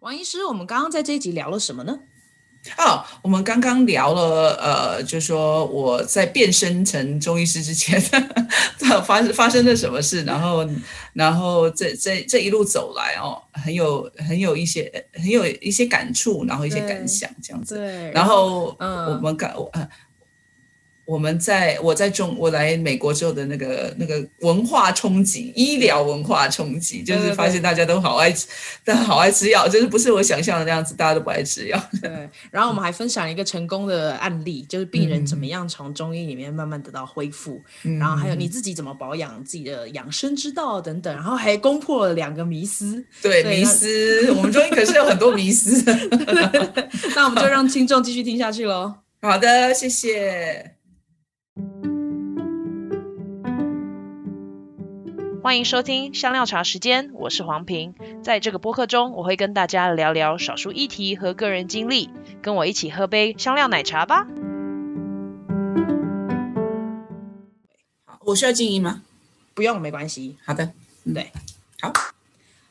王医师，我们刚刚在这一集聊了什么呢？哦，我们刚刚聊了，呃，就说我在变身成中医师之前，发发生了什么事，然后，然后这这这一路走来哦，很有很有一些很有一些感触，然后一些感想这样子。对，然后，嗯，我们感我。我们在我在中我来美国之后的那个那个文化冲击，医疗文化冲击，就是发现大家都好爱吃，大家好爱吃药，就是不是我想象的那样子，大家都不爱吃药。对，然后我们还分享一个成功的案例，就是病人怎么样从中医里面慢慢得到恢复，嗯、然后还有你自己怎么保养自己的养生之道等等，然后还攻破了两个迷思。对，迷思，我们中医可是有很多迷思。那我们就让听众继续听下去喽。好的，谢谢。欢迎收听香料茶时间，我是黄平。在这个播客中，我会跟大家聊聊少数议题和个人经历，跟我一起喝杯香料奶茶吧。好，我需要静音吗？不用，没关系。好的，对，好。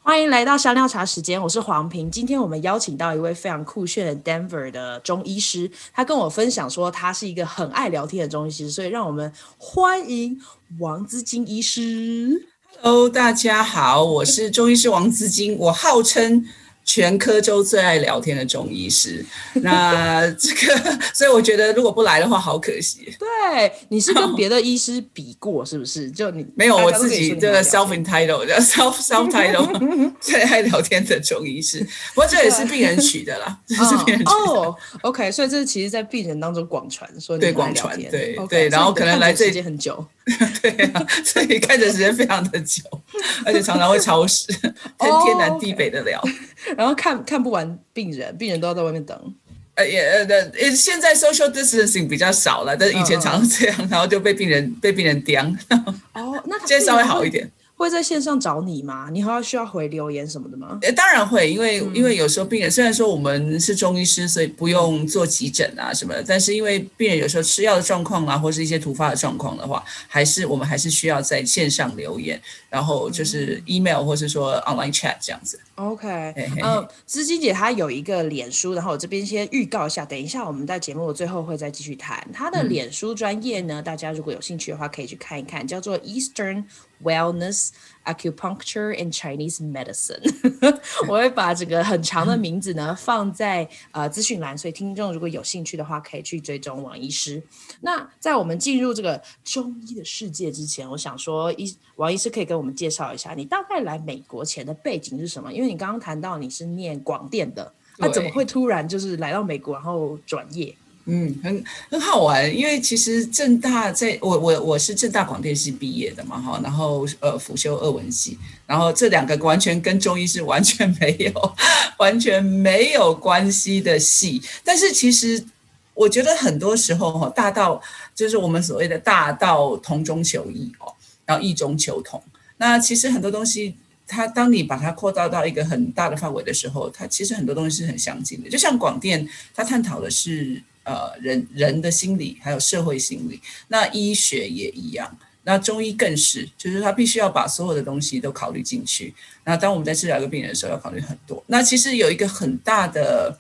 欢迎来到香料茶时间，我是黄平。今天我们邀请到一位非常酷炫的 Denver 的中医师，他跟我分享说他是一个很爱聊天的中医师，所以让我们欢迎王资金医师。Hello，大家好，我是中医师王资金，我号称。全科州最爱聊天的中医师，那这个，所以我觉得如果不来的话，好可惜。对，你是跟别的医师比过，是不是？就你 没有我自己这个 self entitled 叫 self self title 最爱聊天的中医师，不过这也是病人取的啦，这是病人取的。哦，OK，所以这是其实在病人当中广传，说你广传，对对，然后可能来这时间很久，对啊，所以看着时间非常的久，而且常常会超时，跟天南地北的聊。然后看看不完病人，病人都要在外面等。呃，也呃，现在 social distancing 比较少了，但是以前常常这样，嗯、然后就被病人被病人刁。哦，那现在稍微好一点。会在线上找你吗？你还要需要回留言什么的吗？呃，当然会，因为因为有时候病人虽然说我们是中医师，所以不用做急诊啊什么的，但是因为病人有时候吃药的状况啊，或是一些突发的状况的话，还是我们还是需要在线上留言，然后就是 email 或是说 online chat 这样子。OK，嗯，资金姐她有一个脸书，然后我这边先预告一下，等一下我们在节目最后会再继续谈。她的脸书专业呢，大家如果有兴趣的话可以去看一看，叫做 Eastern Wellness Acupuncture and Chinese Medicine。我会把这个很长的名字呢放在呃资讯栏，所以听众如果有兴趣的话，可以去追踪王医师。那在我们进入这个中医的世界之前，我想说，医王医师可以跟我们介绍一下，你大概来美国前的背景是什么？因为你刚刚谈到你是念广电的，那怎么会突然就是来到美国，然后转业？嗯，很很好玩，因为其实正大在我我我是正大广电系毕业的嘛，哈，然后呃辅修二文系，然后这两个完全跟中医是完全没有 完全没有关系的系，但是其实我觉得很多时候哈，大道就是我们所谓的大道同中求异哦，然后异中求同，那其实很多东西。它当你把它扩大到一个很大的范围的时候，它其实很多东西是很相近的。就像广电，它探讨的是呃人人的心理，还有社会心理。那医学也一样，那中医更是，就是他必须要把所有的东西都考虑进去。那当我们在治疗一个病人的时候，要考虑很多。那其实有一个很大的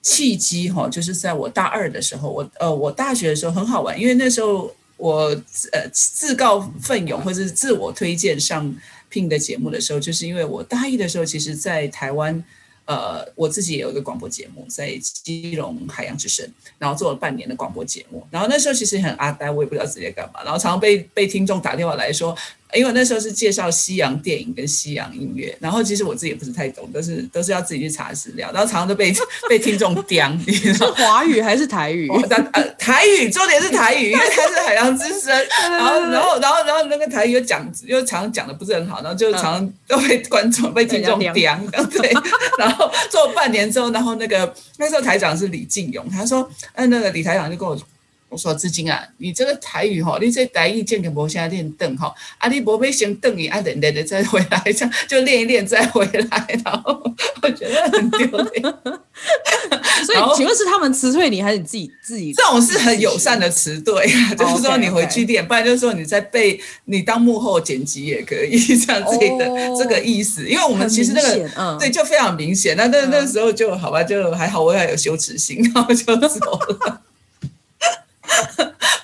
契机哈，就是在我大二的时候，我呃我大学的时候很好玩，因为那时候我呃自告奋勇或者是自我推荐上。聘的节目的时候，就是因为我大一的时候，其实，在台湾，呃，我自己也有一个广播节目，在基隆海洋之声，然后做了半年的广播节目。然后那时候其实很阿呆，我也不知道自己在干嘛，然后常常被被听众打电话来说。因为那时候是介绍西洋电影跟西洋音乐，然后其实我自己也不是太懂，都是都是要自己去查资料，然后常常都被 被听众刁。你是华语还是台语？台语，重点是台语，因为它是海洋之声。然后然后然后然后那个台语又讲又常常讲的不是很好，然后就常常都被观众被听众刁。对，然后做半年之后，然后那个那时候台长是李进勇，他说，哎，那个李台长就跟我说。我说姿晶啊，你这个台语哈，你这台语见个无啥练邓哈，啊你无必先邓你啊等等等再回来，这样就练一练再回来，然后 我觉得很丢脸。所以，请问是他们辞退你，还是你自己自己？这种是很友善的辞对，就是说你回去练，不然就是说你在背，你当幕后剪辑也可以这样子的这个意思。因为我们其实那个对就非常明显，那那那时候就好吧，就还好，我也有羞耻心，然后就走了。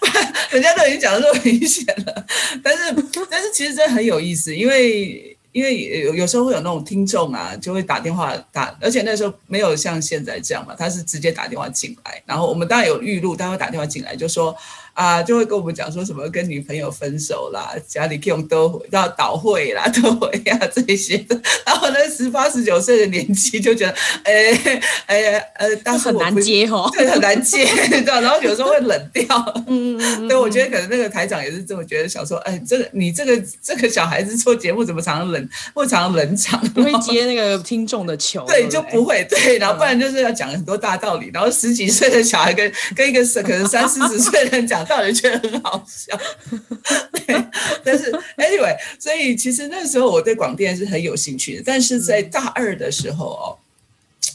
不 然人家都已经讲的这么明显了，但是但是其实真的很有意思，因为。因为有有时候会有那种听众啊，就会打电话打，而且那时候没有像现在这样嘛，他是直接打电话进来，然后我们当然有预录，他会打电话进来就说。啊，就会跟我们讲说什么跟女朋友分手啦，家里用都要倒会啦，都会呀这些的。然后呢十八十九岁的年纪就觉得，哎哎呃，但是很难接哦，对，很难接，你知道。然后有时候会冷掉，嗯嗯。对，我觉得可能那个台长也是这么觉得，想说，哎，这个你这个这个小孩子做节目怎么常常冷，会常常冷场，不会接那个听众的球，对，就不会对。然后不然就是要讲很多大道理，然后十几岁的小孩跟跟一个可能三四十岁的人讲。到底觉得很好笑，对，但是 anyway，所以其实那时候我对广电是很有兴趣的。但是在大二的时候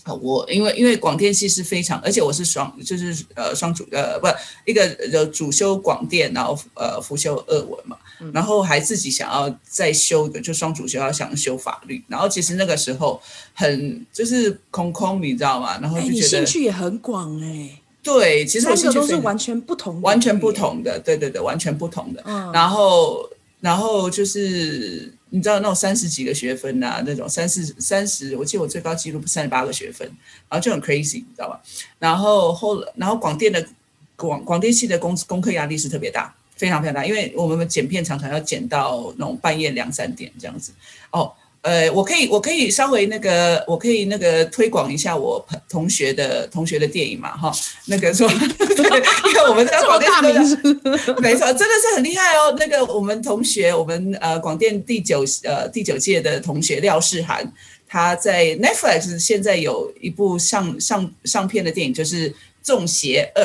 哦，我因为因为广电系是非常，而且我是双，就是呃双主呃不一个呃主修广电，然后呃辅修俄文嘛，然后还自己想要再修一个就双主修，要想修法律。然后其实那个时候很就是空空，你知道吗？然后就觉得、欸、兴趣也很广哎、欸。对，其实我三个都是完全不同的，完全不同的，对对对，完全不同的。嗯，然后然后就是你知道那种三十几个学分呐、啊，那种三四三十，我记得我最高纪录三十八个学分，然后就很 crazy，你知道吧？然后后然后广电的广广电系的工功课压力是特别大，非常非常大，因为我们剪片常常要剪到那种半夜两三点这样子。哦。呃，我可以，我可以稍微那个，我可以那个推广一下我朋同学的同学的电影嘛，哈，那个说，因为我们在广电都，没错，真的是很厉害哦。那个我们同学，我们呃广电第九呃第九届的同学廖世涵，他在 Netflix 现在有一部上上上片的电影，就是《中邪二》，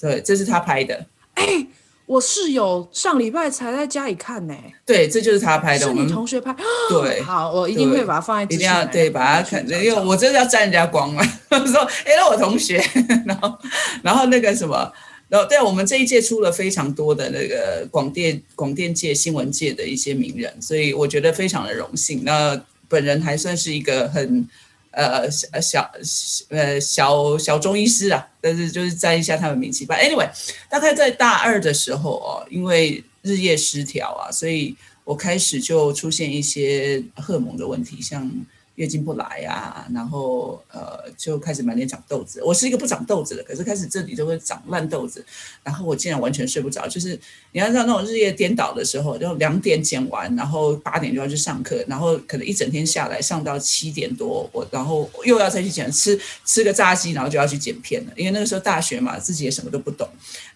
对，这是他拍的。哎。我室友上礼拜才在家里看呢、欸。对，这就是他拍的。是你同学拍？对，好，我一定会把它放在。一定要对，把它看，因为我真的要沾人家光嘛。说，哎，那我同学，然后，然后那个什么，然后对，我们这一届出了非常多的那个广电广电界、新闻界的一些名人，所以我觉得非常的荣幸。那本人还算是一个很。呃，小小呃小小中医师啊，但是就是沾一下他们名气吧。Anyway，大概在大二的时候哦，因为日夜失调啊，所以我开始就出现一些荷尔蒙的问题，像。月经不来啊，然后呃就开始满脸长痘子。我是一个不长痘子的，可是开始这里就会长烂痘子，然后我竟然完全睡不着。就是你要知道那种日夜颠倒的时候，就两点剪完，然后八点就要去上课，然后可能一整天下来上到七点多，我然后又要再去剪吃吃个炸鸡，然后就要去剪片了。因为那个时候大学嘛，自己也什么都不懂，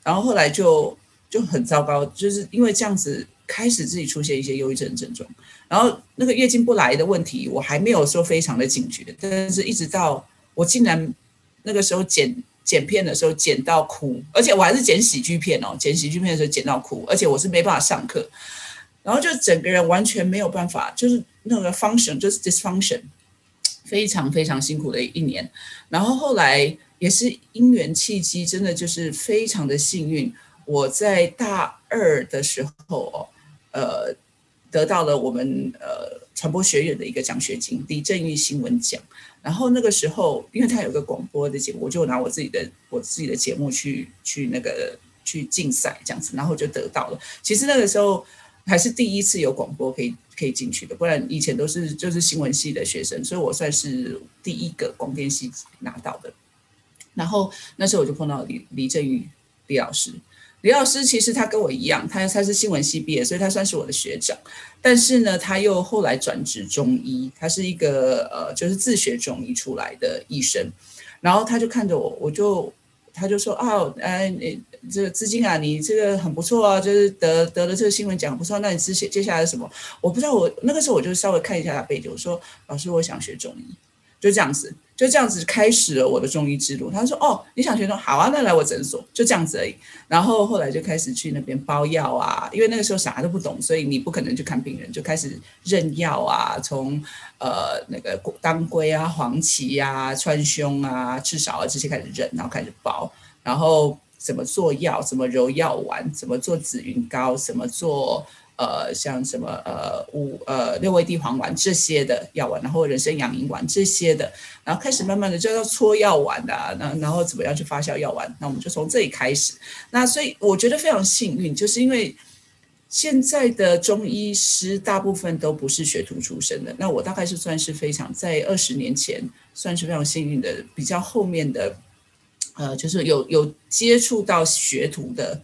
然后后来就就很糟糕，就是因为这样子开始自己出现一些忧郁症症状。然后那个月经不来的问题，我还没有说非常的警觉，但是一直到我竟然那个时候剪剪片的时候剪到哭，而且我还是剪喜剧片哦，剪喜剧片的时候剪到哭，而且我是没办法上课，然后就整个人完全没有办法，就是那个 function 就是 dysfunction，非常非常辛苦的一年。然后后来也是因缘契机，真的就是非常的幸运，我在大二的时候，呃。得到了我们呃传播学院的一个奖学金，李正玉新闻奖。然后那个时候，因为他有个广播的节目，我就拿我自己的我自己的节目去去那个去竞赛这样子，然后就得到了。其实那个时候还是第一次有广播可以可以进去的，不然以前都是就是新闻系的学生，所以我算是第一个广电系拿到的。然后那时候我就碰到李李正宇李老师。李老师其实他跟我一样，他他是新闻系毕业，所以他算是我的学长。但是呢，他又后来转职中医，他是一个呃，就是自学中医出来的医生。然后他就看着我，我就他就说啊，哎，你这个资金啊，你这个很不错啊，就是得得了这个新闻奖不错。那你之前接下来是什么？我不知道我，我那个时候我就稍微看一下他背景，我说老师，我想学中医。就这样子。就这样子开始了我的中医之路。他说：“哦，你想学中，好啊，那来我诊所，就这样子而已。”然后后来就开始去那边包药啊，因为那个时候啥都不懂，所以你不可能去看病人，就开始认药啊，从呃那个当归啊、黄芪啊、川芎啊、赤芍啊这些开始认，然后开始包，然后怎么做药，怎么揉药丸，怎么做紫云膏，怎么做。呃，像什么呃五呃六味地黄丸这些的药丸，然后人参养阴丸这些的，然后开始慢慢的就要搓药丸，啊，然然后怎么样去发酵药丸，那我们就从这里开始。那所以我觉得非常幸运，就是因为现在的中医师大部分都不是学徒出身的，那我大概是算是非常在二十年前算是非常幸运的，比较后面的，呃，就是有有接触到学徒的。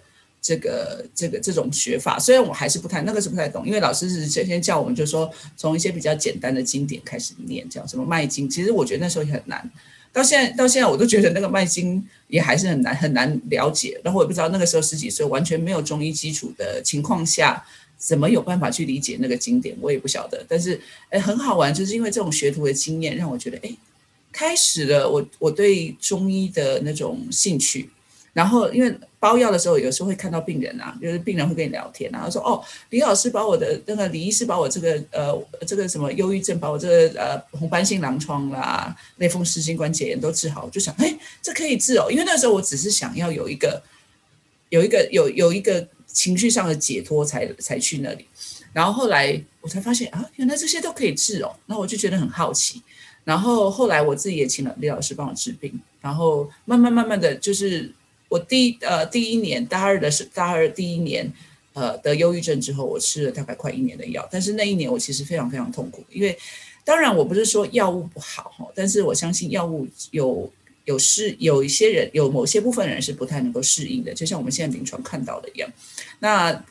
这个这个这种学法，虽然我还是不太那个是不太懂，因为老师是先先叫我们，就说从一些比较简单的经典开始念，叫什么脉经。其实我觉得那时候也很难，到现在到现在我都觉得那个脉经也还是很难很难了解。然后我也不知道那个时候十几岁完全没有中医基础的情况下，怎么有办法去理解那个经典，我也不晓得。但是哎，很好玩，就是因为这种学徒的经验，让我觉得哎，开始了我我对中医的那种兴趣。然后，因为包药的时候，有时候会看到病人啊，就是病人会跟你聊天啊，说哦，李老师把我的那个李医师把我这个呃这个什么忧郁症，把我这个呃红斑性狼疮啦、类风湿性关节炎都治好，我就想，哎，这可以治哦，因为那时候我只是想要有一个有一个有有一个情绪上的解脱才才去那里，然后后来我才发现啊，原来这些都可以治哦，那我就觉得很好奇，然后后来我自己也请了李老师帮我治病，然后慢慢慢慢的就是。我第呃第一年大二的是大二第一年，呃得忧郁症之后，我吃了大概快一年的药，但是那一年我其实非常非常痛苦，因为当然我不是说药物不好哈，但是我相信药物有有适有一些人有某些部分人是不太能够适应的，就像我们现在临床看到的一样。那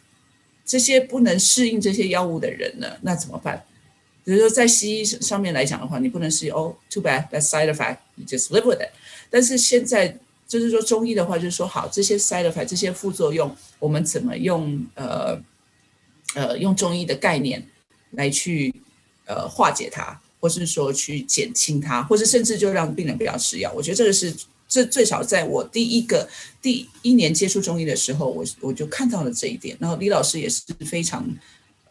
这些不能适应这些药物的人呢，那怎么办？比如说在西医上面来讲的话，你不能适应哦，too bad that side effect，you just live with it。但是现在。就是说中医的话，就是说好这些 side effect 这些副作用，我们怎么用呃呃用中医的概念来去呃化解它，或是说去减轻它，或是甚至就让病人不要吃药。我觉得这个是这最少在我第一个第一年接触中医的时候，我我就看到了这一点。然后李老师也是非常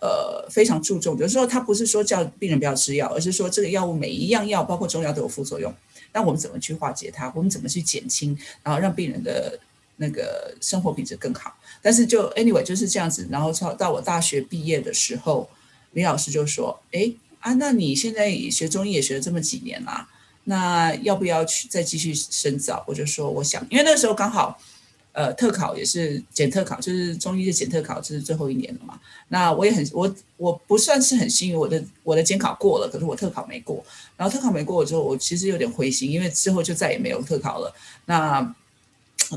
呃非常注重，有时候他不是说叫病人不要吃药，而是说这个药物每一样药，包括中药都有副作用。那我们怎么去化解它？我们怎么去减轻，然后让病人的那个生活品质更好？但是就 anyway 就是这样子。然后到我大学毕业的时候，李老师就说：“哎啊，那你现在学中医也学了这么几年啦，那要不要去再继续深造？”我就说：“我想，因为那时候刚好。”呃，特考也是检特考，就是中医的检特考，这是最后一年了嘛。那我也很我我不算是很幸运，我的我的检考过了，可是我特考没过。然后特考没过之后，我其实有点灰心，因为之后就再也没有特考了。那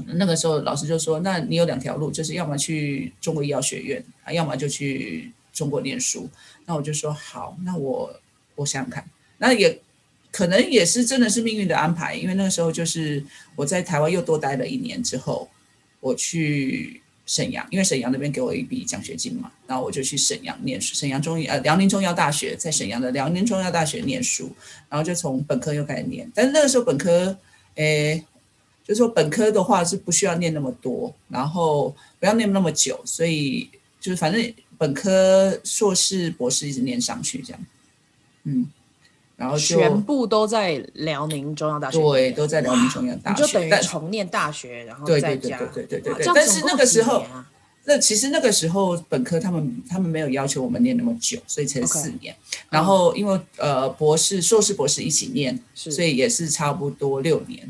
那个时候老师就说：“那你有两条路，就是要么去中国医药学院啊，要么就去中国念书。”那我就说：“好，那我我想想看。”那也可能也是真的是命运的安排，因为那个时候就是我在台湾又多待了一年之后。我去沈阳，因为沈阳那边给我一笔奖学金嘛，然后我就去沈阳念书。沈阳中医呃，辽宁中医药大学在沈阳的辽宁中医药大学念书，然后就从本科又开始念。但是那个时候本科，诶，就是说本科的话是不需要念那么多，然后不要念那么久，所以就是反正本科、硕士、博士一直念上去这样，嗯。然后全部都在辽宁中央大学，对，都在辽宁中央大学，就等于重念大学，然后对对对对对对对。但是那个时候，那其实那个时候本科他们他们没有要求我们念那么久，所以才四年。然后因为呃博士、硕士、博士一起念，所以也是差不多六年，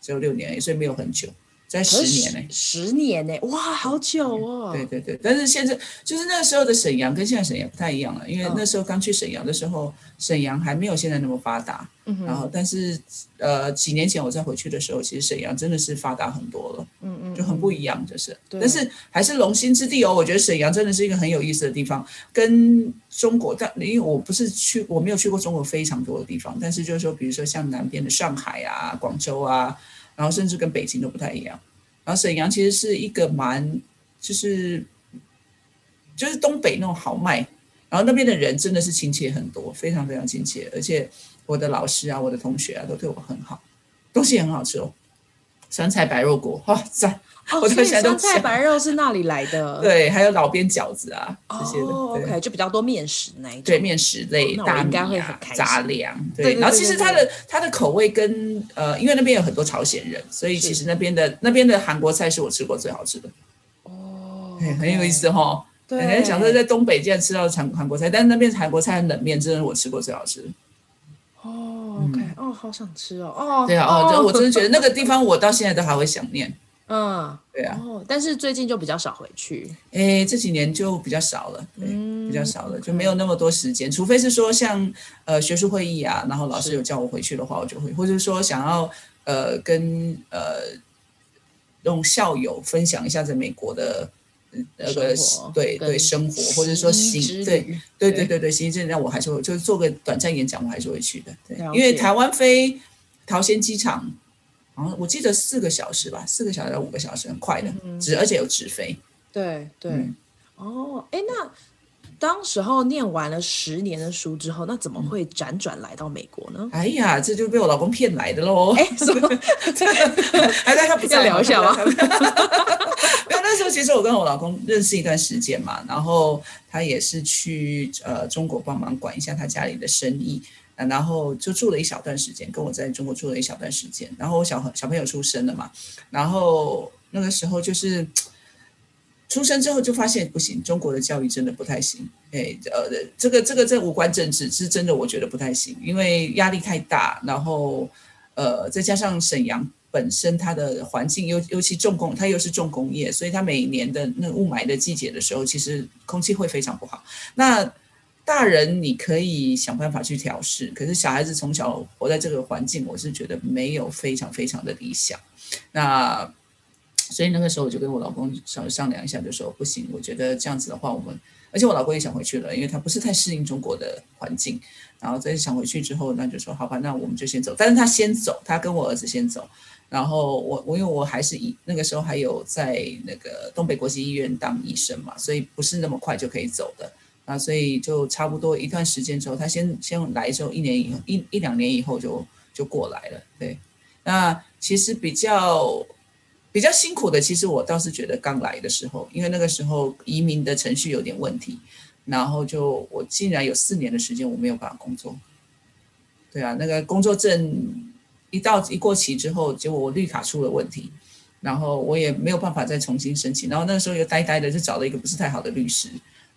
只有六年，所以没有很久。在十年呢、欸，十年呢、欸，哇，好久哦。对对对，但是现在就是那个时候的沈阳跟现在沈阳不太一样了，因为那时候刚去沈阳的时候，沈阳还没有现在那么发达。嗯、然后，但是呃，几年前我再回去的时候，其实沈阳真的是发达很多了。嗯嗯，就很不一样，就是。但是还是龙兴之地哦，我觉得沈阳真的是一个很有意思的地方，跟中国，但因为我不是去，我没有去过中国非常多的地方，但是就是说，比如说像南边的上海啊、广州啊。然后甚至跟北京都不太一样，然后沈阳其实是一个蛮，就是就是东北那种豪迈，然后那边的人真的是亲切很多，非常非常亲切，而且我的老师啊，我的同学啊，都对我很好，东西也很好吃哦，酸菜白肉锅，哇赞！哦，所以酸菜白肉是那里来的？对，还有老边饺子啊这些的。哦，OK，就比较多面食那一种。对，面食类，大米啊，杂粮。对，然后其实它的它的口味跟呃，因为那边有很多朝鲜人，所以其实那边的那边的韩国菜是我吃过最好吃的。哦，很有意思哈。对，很想说在东北竟然吃到韩韩国菜，但是那边韩国菜冷面真的是我吃过最好吃的。哦，OK，哦，好想吃哦。哦，对啊，哦，我真的觉得那个地 方我到现在都还会想念。嗯，对啊，哦，但是最近就比较少回去，哎，这几年就比较少了，对，比较少了，就没有那么多时间，除非是说像呃学术会议啊，然后老师有叫我回去的话，我就会，或者说想要呃跟呃用校友分享一下在美国的那个对对生活，或者说行对对对对对行政，让我还是会就是做个短暂演讲，我还是会去的，对，因为台湾飞桃仙机场。然后我记得四个小时吧，四个小时到五个小时，很快的，直、嗯、而且有直飞。对对，嗯、哦，哎，那当时候念完了十年的书之后，那怎么会辗转来到美国呢？哎呀，这就被我老公骗来的喽！哎，什么？还在他不在聊一下吗？没有，那时候其实我跟我老公认识一段时间嘛，然后他也是去呃中国帮忙管一下他家里的生意。然后就住了一小段时间，跟我在中国住了一小段时间。然后我小小朋友出生了嘛，然后那个时候就是出生之后就发现不行，中国的教育真的不太行。哎，呃，这个这个这无关政治，是真的，我觉得不太行，因为压力太大。然后呃，再加上沈阳本身它的环境，尤尤其重工，它又是重工业，所以它每年的那雾霾的季节的时候，其实空气会非常不好。那大人你可以想办法去调试，可是小孩子从小活在这个环境，我是觉得没有非常非常的理想。那所以那个时候我就跟我老公稍微商量一下，就说不行，我觉得这样子的话，我们而且我老公也想回去了，因为他不是太适应中国的环境。然后再想回去之后，那就说好吧，那我们就先走。但是他先走，他跟我儿子先走。然后我我因为我还是以那个时候还有在那个东北国际医院当医生嘛，所以不是那么快就可以走的。啊，所以就差不多一段时间之后，他先先来之后，一年以后一一两年以后就就过来了。对，那其实比较比较辛苦的，其实我倒是觉得刚来的时候，因为那个时候移民的程序有点问题，然后就我竟然有四年的时间我没有办法工作。对啊，那个工作证一到一过期之后，结果我绿卡出了问题，然后我也没有办法再重新申请，然后那个时候又呆呆的就找了一个不是太好的律师。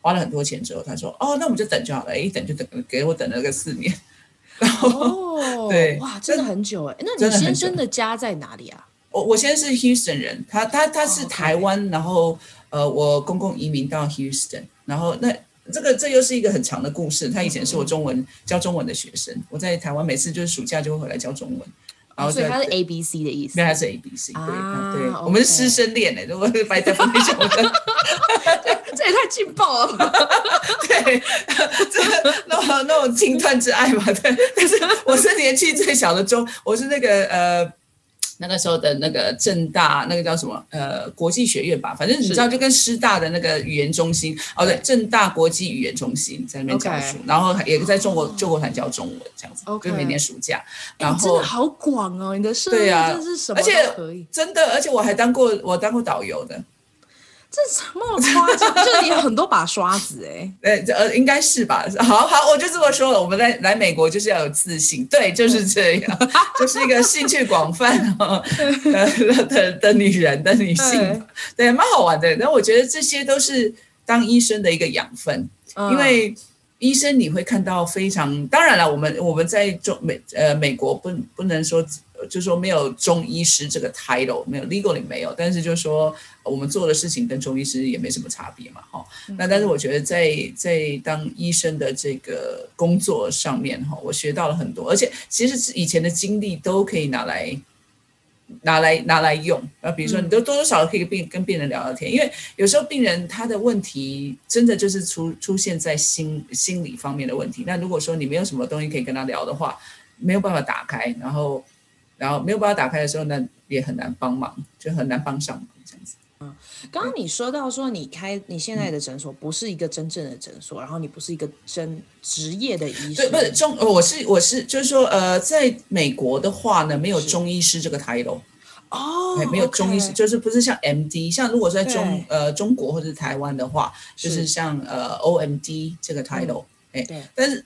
花了很多钱之后，他说：“哦，那我们就等就好了。”一等就等，给我等了个四年。然后，哦、对，哇，真的很久哎。那你先生的家在哪里啊？我我先生是 Houston 人，他他他是台湾，oh, okay. 然后呃，我公公移民到 Houston，然后那这个这又是一个很长的故事。他以前是我中文、嗯、教中文的学生，我在台湾每次就是暑假就会回来教中文。然后所以他是 A B C 的意思，对，他是 A B C，对对，我们是师生恋哎，如果是白带分那种的，这也太劲爆了吧？对，这那种那种情断之爱嘛，对。但是我是年纪最小的中，我是那个呃。那个时候的那个正大那个叫什么呃国际学院吧，反正你知道就跟师大的那个语言中心哦对，正大国际语言中心在那边教书，然后也在中国救国团教中文这样子，就每年暑假，然后真的好广哦，你的设定真是什么而且，真的，而且我还当过我当过导游的。这什么夸张？这里有很多把刷子哎，呃呃，应该是吧。好好，我就这么说了。我们来来美国就是要有自信，对，就是这样，就是一个兴趣广泛的的的，的女人的女性，对，蛮好玩的。那我觉得这些都是当医生的一个养分，因为医生你会看到非常，当然了，我们我们在中美呃美国不不能说。就是说没有中医师这个 title，没有 legally 没有，但是就是说我们做的事情跟中医师也没什么差别嘛，哈。那但是我觉得在在当医生的这个工作上面，哈，我学到了很多，而且其实以前的经历都可以拿来拿来拿来用。啊，比如说你都多多少少可以跟病跟病人聊聊天，因为有时候病人他的问题真的就是出出现在心心理方面的问题。那如果说你没有什么东西可以跟他聊的话，没有办法打开，然后。然后没有办法打开的时候，那也很难帮忙，就很难帮上忙这样子。嗯，刚刚你说到说你开你现在的诊所不是一个真正的诊所，嗯、然后你不是一个真职业的医生，对，不是中，我是我是就是说呃，在美国的话呢，没有中医师这个 title。哦，没有中医师就是不是像 MD，像如果在中呃中国或者台湾的话，就是像呃 OMD 这个 title，哎、嗯，对，但是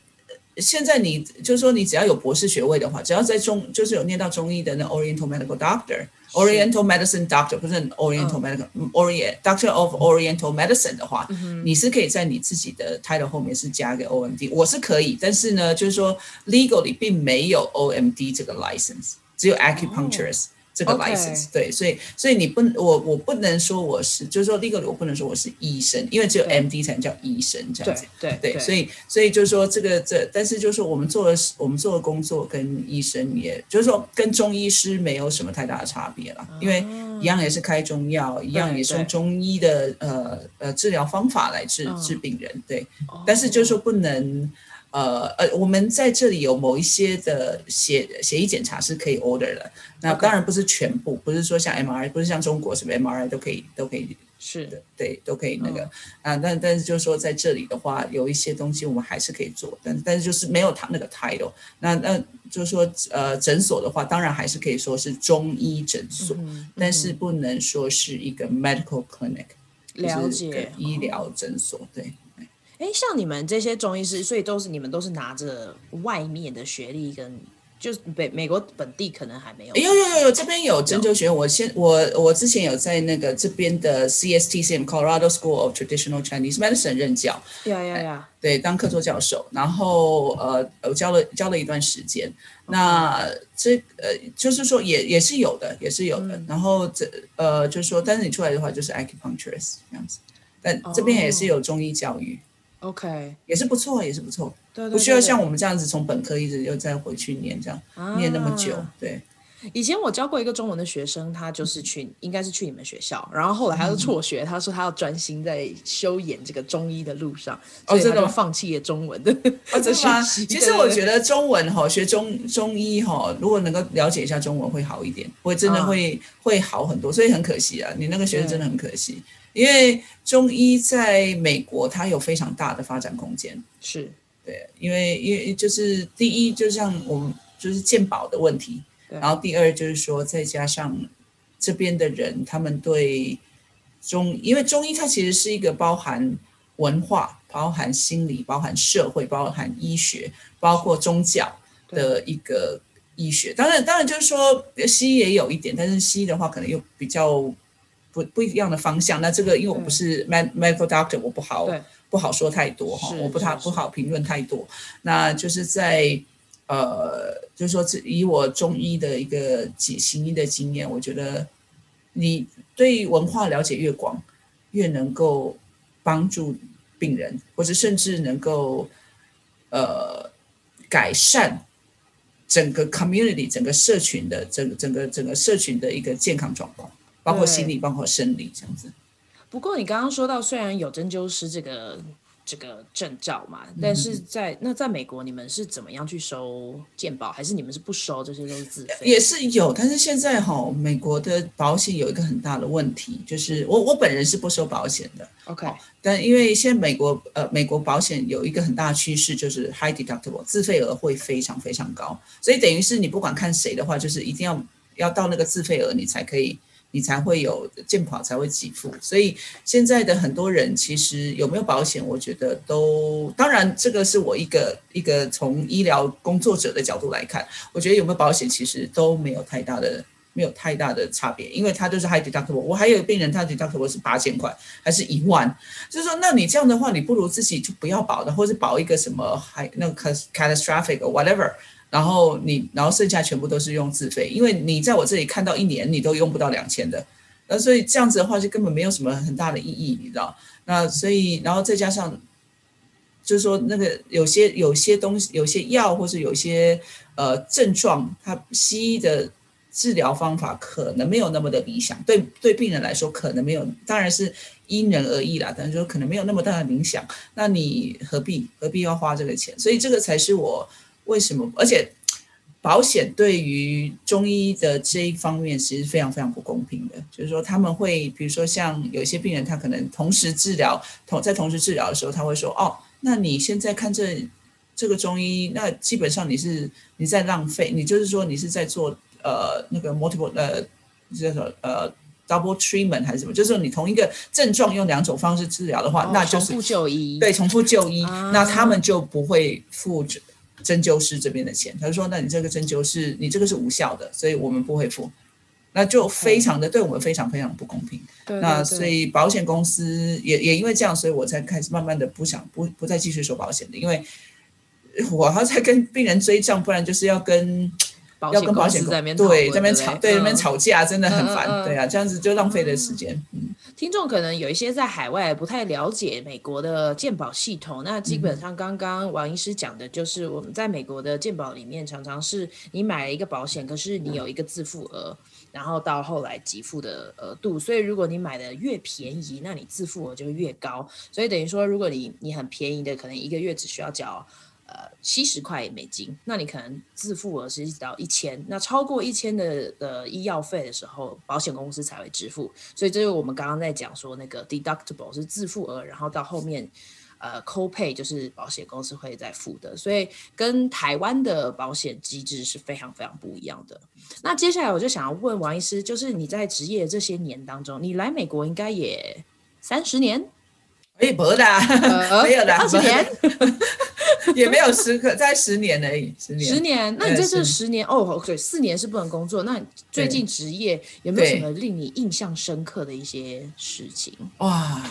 现在你就是说你只要有博士学位的话，只要在中就是有念到中医的那 Oriental Medical Doctor，Oriental Medicine Doctor 不是 Oriental Medical、嗯、Orient Doctor of Oriental Medicine 的话、嗯，你是可以在你自己的 title 后面是加个 OMD，我是可以，但是呢，就是说 legally 并没有 OMD 这个 license，只有 acupuncturist。哦这个 license. 对，所以所以你不我我不能说我是，就是说 legally 我不能说我是医生，因为只有 MD 才能叫医生这样子。对对，对，对，所以所以就是说这个这，但是就是说我们做的我们做的工作跟医生也，就是说跟中医师没有什么太大的差别了，因为一样也是开中药，一样也是用中医的呃呃治疗方法来治治病人，对，但是就是说不能。呃呃，我们在这里有某一些的血血液检查是可以 order 的，那当然不是全部，不是说像 MRI，不是像中国什么 MRI 都可以都可以。是的，对，都可以那个、嗯、啊，但但是就是说在这里的话，有一些东西我们还是可以做，但但是就是没有他那个 title，那那就是说呃诊所的话，当然还是可以说是中医诊所，但是不能说是一个 medical clinic，了解，就是医疗诊所，对。哎，像你们这些中医师，所以都是你们都是拿着外面的学历，跟就是北美国本地可能还没有。有有有有，这边有针灸学院。我先我我之前有在那个这边的 CSTCM Colorado School of Traditional Chinese Medicine 任教。呀呀呀！对，当客座教授，然后呃，我教了教了一段时间。Okay. 那这呃，就是说也也是有的，也是有的。嗯、然后这呃，就是说，但是你出来的话就是 acupuncturist 这样子。但这边也是有中医教育。Oh. OK，也是不错，也是不错。对，对，对，对，不需要像我们这样子从本科一直又再回去念这样，啊、念那么久。对，以前我教过一个中文的学生，他就是去，应该是去你们学校，然后后来他就辍学，嗯、他说他要专心在修研这个中医的路上，哦，真的放弃了中文的。哦，真的吗？其实我觉得中文哈，学中中医哈，如果能够了解一下中文会好一点，会真的会、啊、会好很多。所以很可惜啊，你那个学生真的很可惜。因为中医在美国，它有非常大的发展空间。是，对，因为因为就是第一，就像我们就是健保的问题，然后第二就是说，再加上这边的人，他们对中，因为中医它其实是一个包含文化、包含心理、包含社会、包含医学、包括宗教的一个医学。当然，当然就是说西医也有一点，但是西医的话可能又比较。不不一样的方向，那这个因为我不是 med medical doctor，我不好不好说太多哈，我不太不好评论太多。那就是在呃，就是说，以我中医的一个解行医的经验，我觉得你对文化了解越广，越能够帮助病人，或者甚至能够呃改善整个 community 整个社群的整个整个整个社群的一个健康状况。包括心理，包括生理，这样子。不过你刚刚说到，虽然有针灸师这个这个证照嘛，但是在那在美国，你们是怎么样去收健保？还是你们是不收？这些都是自费？也是有，但是现在哈，美国的保险有一个很大的问题，就是我我本人是不收保险的。OK，但因为现在美国呃美国保险有一个很大的趋势，就是 high deductible 自费额会非常非常高，所以等于是你不管看谁的话，就是一定要要到那个自费额，你才可以。你才会有健保才会给付，所以现在的很多人其实有没有保险，我觉得都当然这个是我一个一个从医疗工作者的角度来看，我觉得有没有保险其实都没有太大的没有太大的差别，因为他都是 high deductible。我还有病人他 deductible 是八千块还是一万，就是说那你这样的话，你不如自己就不要保的，或是保一个什么还那个 catastrophic or whatever。然后你，然后剩下全部都是用自费，因为你在我这里看到一年你都用不到两千的，那所以这样子的话就根本没有什么很大的意义，你知道？那所以，然后再加上，就是说那个有些有些东西，有些药或是有些呃症状，它西医的治疗方法可能没有那么的理想，对对病人来说可能没有，当然是因人而异啦，但是说可能没有那么大的影响，那你何必何必要花这个钱？所以这个才是我。为什么？而且保险对于中医的这一方面其实非常非常不公平的，就是说他们会，比如说像有些病人，他可能同时治疗，同在同时治疗的时候，他会说，哦，那你现在看这这个中医，那基本上你是你在浪费，你就是说你是在做呃那个 multiple 呃叫做呃 double treatment 还是什么，就是说你同一个症状用两种方式治疗的话，哦、那就是重复就医，对，重复就医，啊、那他们就不会付。针灸师这边的钱，他就说：“那你这个针灸是，你这个是无效的，所以我们不会付。”那就非常的对我们非常非常不公平。对对对，那所以保险公司也也因为这样，所以我才开始慢慢的不想不不再继续收保险的，因为我还在跟病人追账，不然就是要跟要跟保险公司在那边对在那边吵对那边吵架，真的很烦。对啊，这样子就浪费了时间。嗯。听众可能有一些在海外不太了解美国的健保系统，那基本上刚刚王医师讲的就是我们在美国的健保里面，常常是你买了一个保险，可是你有一个自付额，然后到后来给付的额度，所以如果你买的越便宜，那你自付额就越高，所以等于说如果你你很便宜的，可能一个月只需要缴。呃，七十块美金，那你可能自付额是一直到一千，那超过一千的的医药费的时候，保险公司才会支付。所以这是我们刚刚在讲说那个 deductible 是自付额，然后到后面呃 copay 就是保险公司会再付的，所以跟台湾的保险机制是非常非常不一样的。那接下来我就想要问王医师，就是你在职业这些年当中，你来美国应该也三十年？哎，不的，呃、没有的，二十年。也没有十个，在十年而已，十年。十年，那你在这十年哦，对，四年是不能工作。那最近职业有没有什么令你印象深刻的一些事情？哇，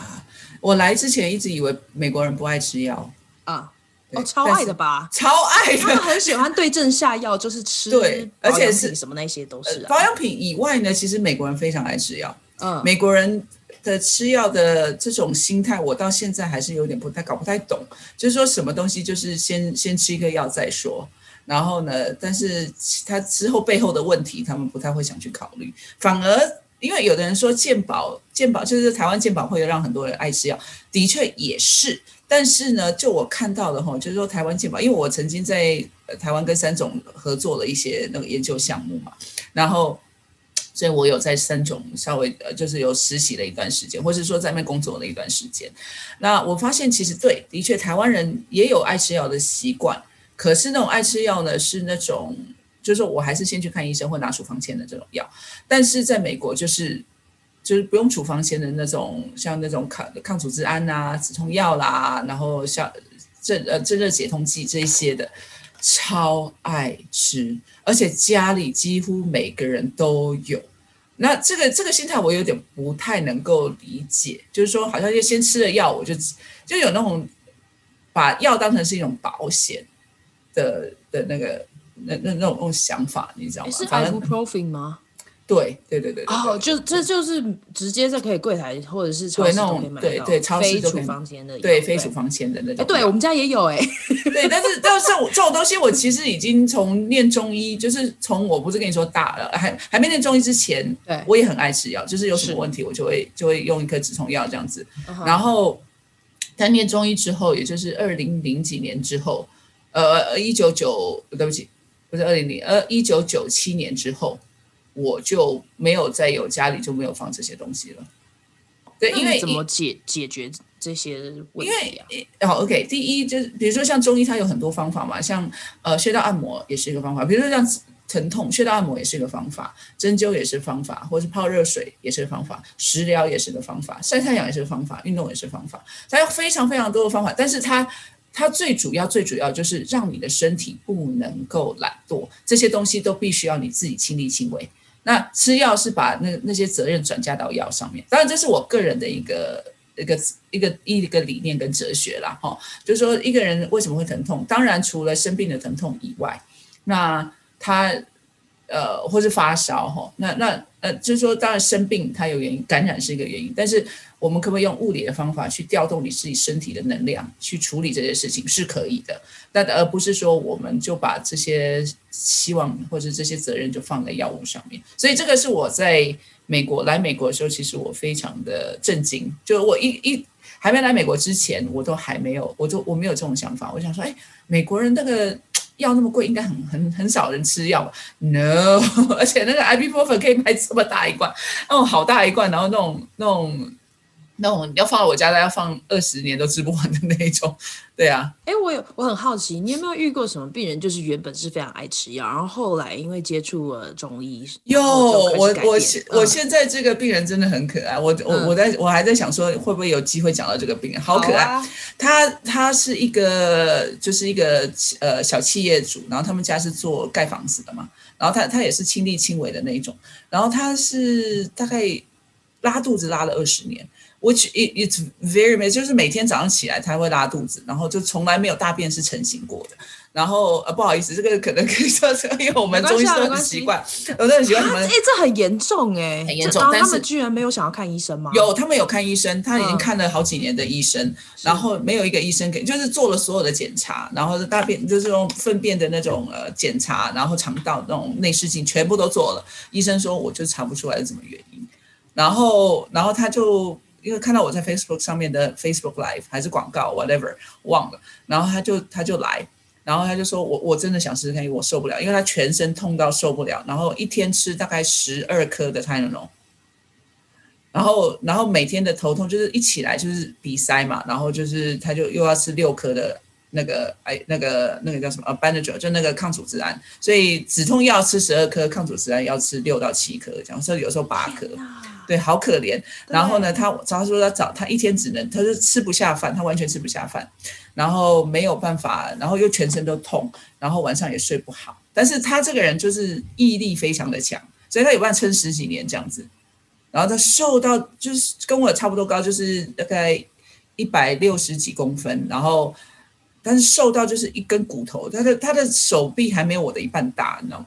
我来之前一直以为美国人不爱吃药啊，哦，超爱的吧？超爱的，他们很喜欢对症下药，就是吃，对，而且是什么那些都是、啊呃、保养品以外呢，其实美国人非常爱吃药。嗯，美国人。的吃药的这种心态，我到现在还是有点不太搞不太懂。就是说什么东西就是先先吃一个药再说，然后呢，但是他之后背后的问题，他们不太会想去考虑。反而因为有的人说健保健保就是台湾健保会让很多人爱吃药，的确也是。但是呢，就我看到的哈，就是说台湾健保，因为我曾经在台湾跟三种合作了一些那个研究项目嘛，然后。所以我有在三种稍微呃，就是有实习了一段时间，或是说在那边工作了一段时间。那我发现其实对，的确台湾人也有爱吃药的习惯，可是那种爱吃药呢，是那种就是我还是先去看医生或拿处方签的这种药。但是在美国就是就是不用处方签的那种，像那种抗抗组织胺啊、止痛药啦，然后像镇呃镇热解痛剂这一些的。超爱吃，而且家里几乎每个人都有。那这个这个心态我有点不太能够理解，就是说好像就先吃了药，我就就有那种把药当成是一种保险的的那个那那那种那种想法，你知道吗？是 ibuprofen 吗？对对对对哦，就这就是直接在可以柜台或者是超市都可以买到，对对，超市非处方签的，对非处方签的那种。对我们家也有哎，对，但是但是我这种东西，我其实已经从念中医，就是从我不是跟你说大了，还还没念中医之前，对，我也很爱吃药，就是有什么问题我就会就会用一颗止痛药这样子。然后，但念中医之后，也就是二零零几年之后，呃，一九九，对不起，不是二零零，呃，一九九七年之后。我就没有再有家里就没有放这些东西了，对，因为怎么解解决这些问题啊？因为好，OK，第一就是比如说像中医，它有很多方法嘛，像呃穴道按摩也是一个方法，比如说像疼痛穴道按摩也是一个方法，针灸也是方法，或是泡热水也是个方法，食疗也是个方法，晒太阳也是个方法，运动也是方法，它有非常非常多的方法，但是它。它最主要、最主要就是让你的身体不能够懒惰，这些东西都必须要你自己亲力亲为。那吃药是把那那些责任转嫁到药上面，当然这是我个人的一个一个一个一个理念跟哲学啦，哈，就是说一个人为什么会疼痛？当然除了生病的疼痛以外，那他呃或是发烧哈，那那呃就是说当然生病它有原因，感染是一个原因，但是。我们可不可以用物理的方法去调动你自己身体的能量去处理这些事情？是可以的，但而不是说我们就把这些希望或者这些责任就放在药物上面。所以这个是我在美国来美国的时候，其实我非常的震惊。就我一一还没来美国之前，我都还没有，我都我没有这种想法。我想说，哎，美国人那个药那么贵，应该很很很少人吃药吧？No，而且那个 ibuprofen 可以买这么大一罐，那种好大一罐，然后那种那种。那种你要放到我家，大概要放二十年都吃不完的那一种，对啊。哎，我有我很好奇，你有没有遇过什么病人，就是原本是非常爱吃药，然后后来因为接触了中医，有我我现我现在这个病人真的很可爱，我我我在我还在想说会不会有机会讲到这个病人，好可爱。啊、他他是一个就是一个呃小企业主，然后他们家是做盖房子的嘛，然后他他也是亲力亲为的那一种，然后他是大概拉肚子拉了二十年。Which it it's very bad，就是每天早上起来他会拉肚子，然后就从来没有大便是成型过的。然后呃不好意思，这个可能可以说是因为我们中医都很习惯，我都很习惯什么？哎，这很严重哎，很严重。但是他们居然没有想要看医生吗？有，他们有看医生，他已经看了好几年的医生，嗯、然后没有一个医生给，就是做了所有的检查，然后大便就是用粪便的那种呃检查，然后肠道那种内视镜全部都做了，医生说我就查不出来是什么原因，然后然后他就。因为看到我在 Facebook 上面的 Facebook Live 还是广告 whatever 忘了，然后他就他就来，然后他就说我我真的想试试看，因为我受不了，因为他全身痛到受不了，然后一天吃大概十二颗的 tyano，然后然后每天的头痛就是一起来就是鼻塞嘛，然后就是他就又要吃六颗的那个哎那个那个叫什么啊 Benadryl 就那个抗组织胺，所以止痛药吃十二颗，抗组织胺要吃六到七颗，这样所以有时候八颗。对，好可怜。然后呢，他他说他早，他一天只能，他是吃不下饭，他完全吃不下饭，然后没有办法，然后又全身都痛，然后晚上也睡不好。但是他这个人就是毅力非常的强，所以他有办法撑十几年这样子。然后他瘦到就是跟我差不多高，就是大概一百六十几公分，然后但是瘦到就是一根骨头，他的他的手臂还没有我的一半大，你知道。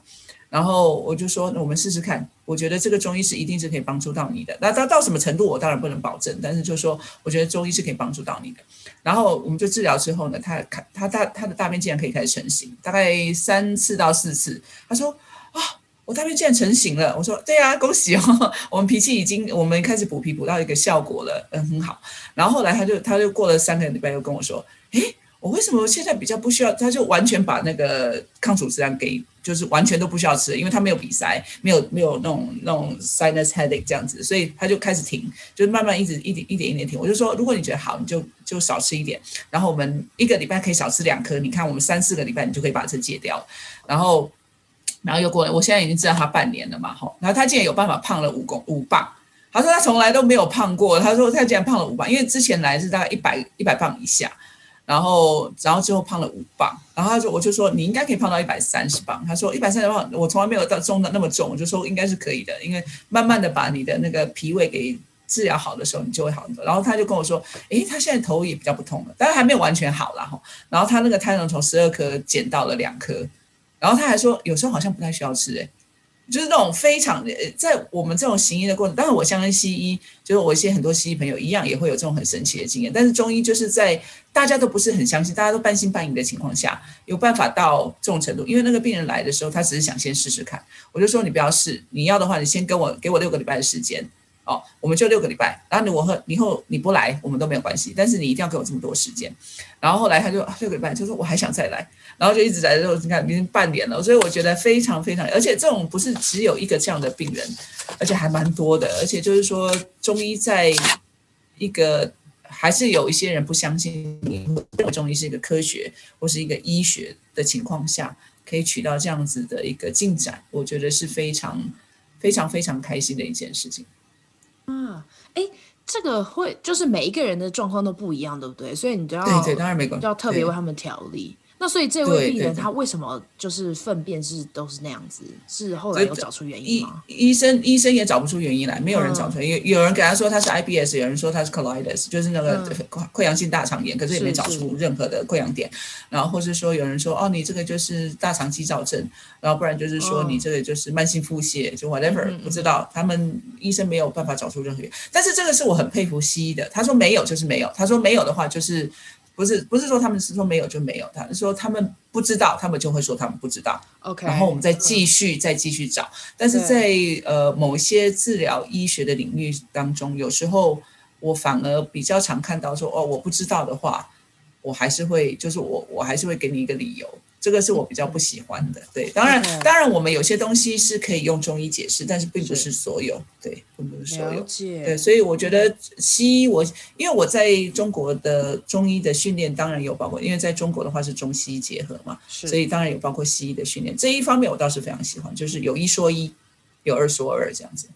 然后我就说，那我们试试看。我觉得这个中医是一定是可以帮助到你的。那到到什么程度，我当然不能保证。但是就说，我觉得中医是可以帮助到你的。然后我们就治疗之后呢，他看他大他的大便竟然可以开始成型，大概三次到四次。他说啊，我大便竟然成型了。我说对啊，恭喜哦，我们脾气已经我们开始补脾补到一个效果了，嗯，很好。然后后来他就他就过了三个礼拜又跟我说，诶。我为什么现在比较不需要？他就完全把那个抗组织胺给，就是完全都不需要吃，因为他没有鼻塞，没有没有那种那种 sinus headache 这样子，所以他就开始停，就慢慢一直一点一点一点停。我就说，如果你觉得好，你就就少吃一点，然后我们一个礼拜可以少吃两颗，你看我们三四个礼拜你就可以把这戒掉。然后然后又过了，我现在已经知道他半年了嘛，吼，然后他竟然有办法胖了五公五磅，他说他从来都没有胖过，他说他竟然胖了五磅，因为之前来是大概一百一百磅以下。然后，然后最后胖了五磅，然后他就我就说你应该可以胖到一百三十磅。他说一百三十磅，我从来没有到重的那么重。我就说应该是可以的，因为慢慢的把你的那个脾胃给治疗好的时候，你就会好很多。然后他就跟我说，诶，他现在头也比较不痛了，但是还没有完全好了哈。然后他那个胎囊从十二颗减到了两颗，然后他还说有时候好像不太需要吃诶。就是那种非常在我们这种行医的过程，当然我相信西医，就是我一些很多西医朋友一样也会有这种很神奇的经验。但是中医就是在大家都不是很相信，大家都半信半疑的情况下，有办法到这种程度。因为那个病人来的时候，他只是想先试试看，我就说你不要试，你要的话，你先跟我给我六个礼拜的时间。哦，我们就六个礼拜，然后你我和以后你不来，我们都没有关系，但是你一定要给我这么多时间。然后后来他就六个礼拜，就说我还想再来，然后就一直在这，你看已经半年了，所以我觉得非常非常，而且这种不是只有一个这样的病人，而且还蛮多的，而且就是说中医在一个还是有一些人不相信你，认为中医是一个科学或是一个医学的情况下，可以取到这样子的一个进展，我觉得是非常非常非常开心的一件事情。啊，哎，这个会就是每一个人的状况都不一样，对不对？所以你就要对对，当然没关系，要特别为他们调理。那所以这位病人他为什么就是粪便是都是那样子？是后来有找出原因吗？医生医生也找不出原因来，没有人找出来。有、嗯、有人给他说他是 IBS，有人说他是 colitis，就是那个溃疡性大肠炎，可是也没找出任何的溃疡点。然后或是说有人说哦，你这个就是大肠肌躁症，然后不然就是说你这个就是慢性腹泻，就 whatever，不知道。他们医生没有办法找出任何原因。但是这个是我很佩服西医的，他说没有就是没有，他说没有的话就是。不是不是说他们是说没有就没有，他是说他们不知道，他们就会说他们不知道。OK，然后我们再继续、嗯、再继续找。但是在呃某一些治疗医学的领域当中，有时候我反而比较常看到说哦，我不知道的话，我还是会就是我我还是会给你一个理由。这个是我比较不喜欢的。对，当然当然我们有些东西是可以用中医解释，但是并不是所有。对，并不是所有。对，所以我觉得西医，我因为我在中国的中医的训练，当然有包括，因为在中国的话是中西医结合嘛，所以当然有包括西医的训练。这一方面我倒是非常喜欢，就是有一说一，有二说二这样子。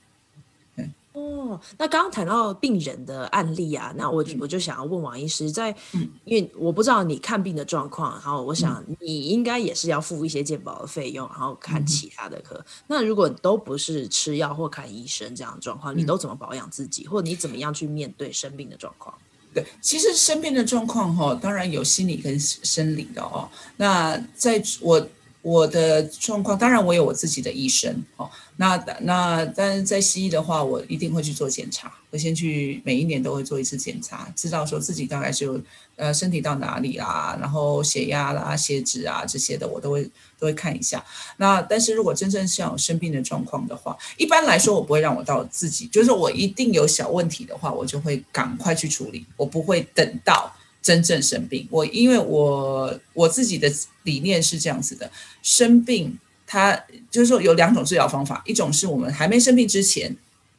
哦，那刚刚谈到病人的案例啊，那我我就想要问王医师，在，嗯、因为我不知道你看病的状况，然后我想你应该也是要付一些健保的费用，然后看其他的科。嗯、那如果都不是吃药或看医生这样的状况，你都怎么保养自己，或你怎么样去面对生病的状况？对，其实生病的状况哈，当然有心理跟生理的哦。那在我。我的状况，当然我有我自己的医生哦。那那但是在西医的话，我一定会去做检查。我先去每一年都会做一次检查，知道说自己大概是有呃身体到哪里啦，然后血压啦、血脂啊这些的，我都会都会看一下。那但是如果真正像有生病的状况的话，一般来说我不会让我到自己，就是我一定有小问题的话，我就会赶快去处理，我不会等到。真正生病，我因为我我自己的理念是这样子的，生病它就是说有两种治疗方法，一种是我们还没生病之前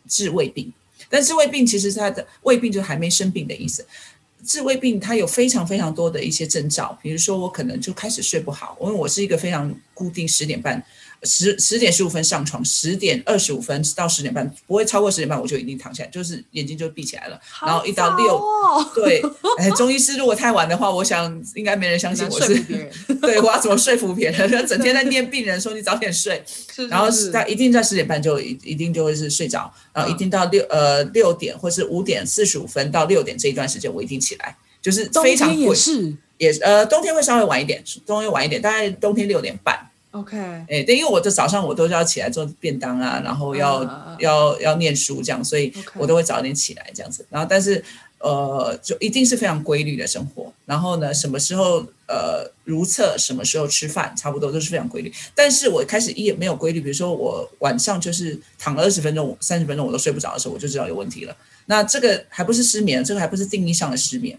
治胃病，但治胃病其实它的胃病就还没生病的意思，治胃病它有非常非常多的一些征兆，比如说我可能就开始睡不好，因为我是一个非常固定十点半。十十点十五分上床，十点二十五分到十点半，不会超过十点半，我就一定躺下来，就是眼睛就闭起来了。好然后一到六，哦、对，哎，中医师如果太晚的话，我想应该没人相信我是，对，我要怎么说服别人？整天在念病人说你早点睡，是是是然后在一定在十点半就一一定就会是睡着，然后一定到六呃六点或是五点四十五分到六点这一段时间我一定起来，就是非常贵，是也呃冬天会稍微晚一点，冬天晚一点，大概冬天六点半。OK，哎，对，因为我的早上我都是要起来做便当啊，然后要、uh, 要要念书这样，所以我都会早点起来这样子。然后，但是呃，就一定是非常规律的生活。然后呢，什么时候呃如厕，什么时候吃饭，差不多都是非常规律。但是我开始一没有规律，比如说我晚上就是躺了二十分钟、三十分钟我都睡不着的时候，我就知道有问题了。那这个还不是失眠，这个还不是定义上的失眠。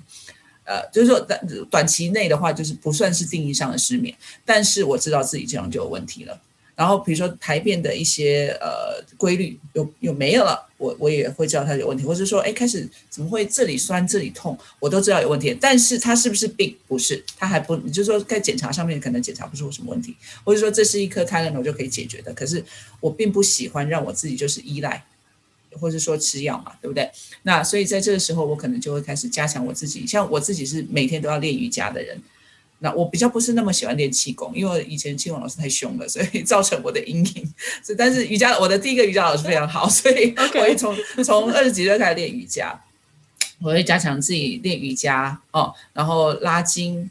呃，就是说短短期内的话，就是不算是定义上的失眠，但是我知道自己这样就有问题了。然后比如说排便的一些呃规律有有没有了，我我也会知道它有问题，或者说哎开始怎么会这里酸这里痛，我都知道有问题。但是它是不是病？不是，它还不，你就说在检查上面可能检查不出什么问题，或者说这是一颗 Tylenol 就可以解决的。可是我并不喜欢让我自己就是依赖。或者说吃药嘛，对不对？那所以在这个时候，我可能就会开始加强我自己。像我自己是每天都要练瑜伽的人，那我比较不是那么喜欢练气功，因为以前气功老师太凶了，所以造成我的阴影。所以但是瑜伽，我的第一个瑜伽老师非常好，所以 我会从从二十几岁开始练瑜伽，我会加强自己练瑜伽哦，然后拉筋，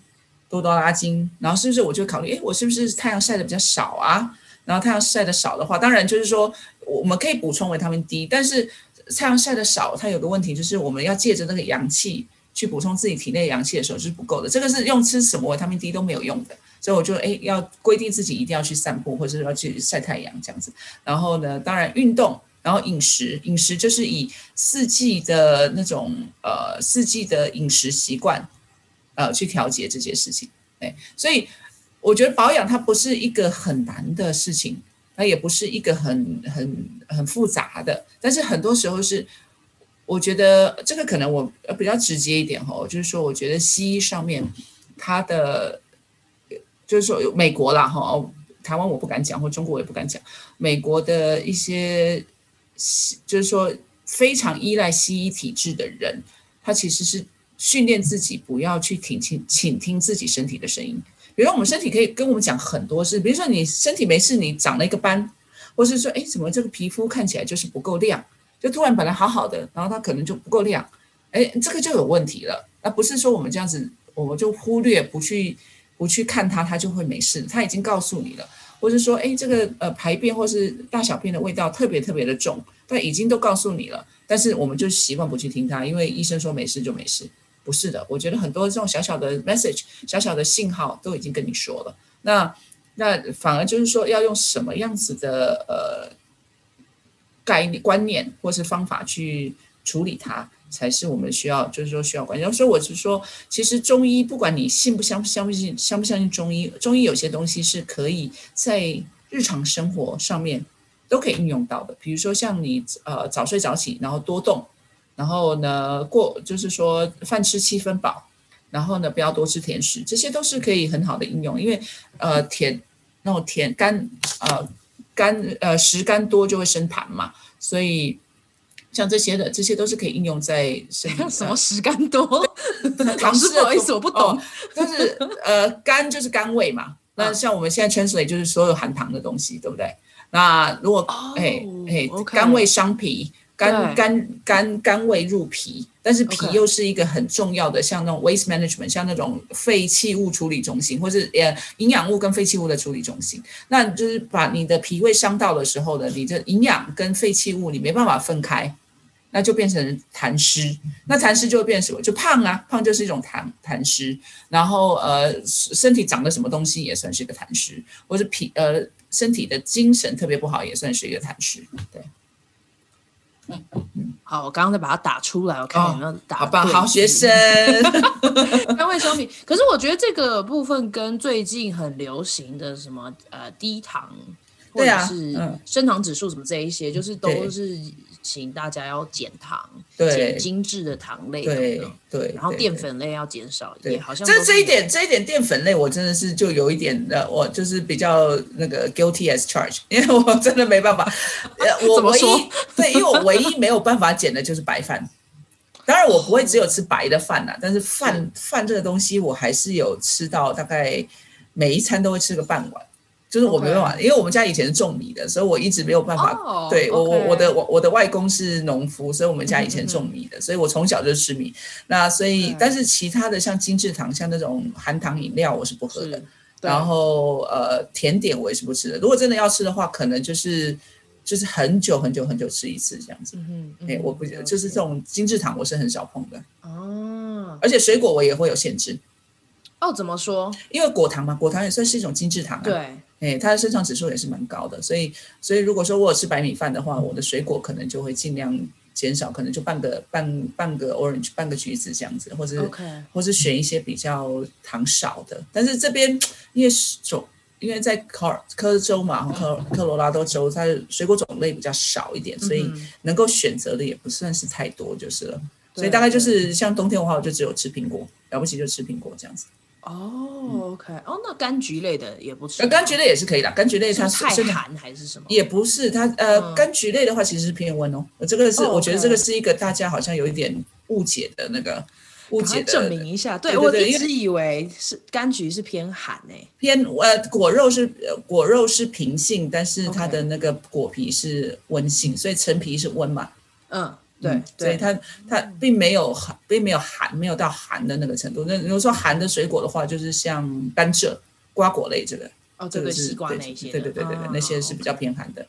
多多拉筋，然后是不是我就考虑，诶，我是不是太阳晒的比较少啊？然后太阳晒的少的话，当然就是说。我们可以补充维他命 D，但是太阳晒得少，它有个问题就是我们要借着那个阳气去补充自己体内阳气的时候是不够的。这个是用吃什么维他命 D 都没有用的，所以我就诶要规定自己一定要去散步或者是要去晒太阳这样子。然后呢，当然运动，然后饮食，饮食就是以四季的那种呃四季的饮食习惯呃去调节这些事情。哎，所以我觉得保养它不是一个很难的事情。它也不是一个很很很复杂的，但是很多时候是，我觉得这个可能我比较直接一点哈，就是说，我觉得西医上面它的，就是说美国啦哈，台湾我不敢讲，或中国也不敢讲，美国的一些，就是说非常依赖西医体制的人，他其实是训练自己不要去听倾倾听自己身体的声音。比如我们身体可以跟我们讲很多事，比如说你身体没事，你长了一个斑，或是说，哎，怎么这个皮肤看起来就是不够亮，就突然本来好好的，然后它可能就不够亮，哎，这个就有问题了。那不是说我们这样子，我们就忽略不去不去看它，它就会没事。它已经告诉你了，或是说，哎，这个呃排便或是大小便的味道特别特别的重，它已经都告诉你了，但是我们就习惯不去听它，因为医生说没事就没事。不是的，我觉得很多这种小小的 message、小小的信号都已经跟你说了。那那反而就是说，要用什么样子的呃概念、观念或是方法去处理它，才是我们需要，就是说需要关心。所以我是说，其实中医不管你信不相相不信相不相信中医，中医有些东西是可以在日常生活上面都可以应用到的。比如说像你呃早睡早起，然后多动，然后呢过就是说饭吃七分饱，然后呢不要多吃甜食，这些都是可以很好的应用。因为呃甜那种甜甘呃甘呃食甘多就会生痰嘛，所以。像这些的，这些都是可以应用在身体上。什么食甘多？老师不好意思，我不懂。哦、就是呃，甘就是甘味嘛。那像我们现在 translate 就是所有含糖的东西，对不对？那如果哎哎，甘味伤脾，甘甘甘甘味入脾，但是脾又是一个很重要的，像那种 waste management，像那种废弃物处理中心，或是呃营养物跟废弃物的处理中心。那就是把你的脾胃伤到的时候呢，你的营养跟废弃物你没办法分开。那就变成痰湿，那痰湿就会变什么？就胖啊，胖就是一种痰痰湿。然后呃，身体长的什么东西也算是一个痰湿，或是脾呃身体的精神特别不好也算是一个痰湿。对，好，我刚刚再把它打出来，我看有没有打、哦。好吧，好学生。单位商品，可是我觉得这个部分跟最近很流行的什么呃低糖，或者是升糖指数什么这一些，就是都是。请大家要减糖，减精致的糖类，对对，然后淀粉类要减少，对，好像这这一点这一点淀粉类，我真的是就有一点的，我就是比较那个 guilty as charged，因为我真的没办法，呃 我唯一对，因为我唯一没有办法减的就是白饭，当然我不会只有吃白的饭呐，但是饭饭这个东西我还是有吃到，大概每一餐都会吃个半碗。就是我没办法.因为我们家以前是种米的，所以我一直没有办法。Oh, 对.我，我我的我我的外公是农夫，所以我们家以前种米的，嗯、所以我从小就吃米。那所以，但是其他的像精致糖，像那种含糖饮料，我是不喝的。然后呃，甜点我也是不吃的。如果真的要吃的话，可能就是就是很久很久很久吃一次这样子。嗯嗯。哎，我不就是这种精致糖，我是很少碰的。哦。而且水果我也会有限制。哦，怎么说？因为果糖嘛，果糖也算是一种精致糖啊。对。哎，它的升糖指数也是蛮高的，所以，所以如果说我有吃白米饭的话，我的水果可能就会尽量减少，可能就半个半半个 orange，半个橘子这样子，或者.或是选一些比较糖少的。但是这边因为种，因为在科科州嘛，科科罗拉多州，它的水果种类比较少一点，所以能够选择的也不算是太多，就是了。所以大概就是像冬天的话，我就只有吃苹果，了不起就吃苹果这样子。哦，OK，哦，那柑橘类的也不错，柑橘类也是可以的。柑橘类它是太寒还是什么？也不是，它呃，柑橘类的话其实是偏温哦。这个是我觉得这个是一个大家好像有一点误解的那个误解的。证明一下，对我一直以为是柑橘是偏寒诶，偏呃果肉是果肉是平性，但是它的那个果皮是温性，所以陈皮是温嘛。嗯。对，嗯、所以它它并没有寒，并没有寒，没有到寒的那个程度。那如果说寒的水果的话，就是像甘蔗、瓜果类这个，哦，这个是西瓜那些，对对对对对，那些是比较偏寒的。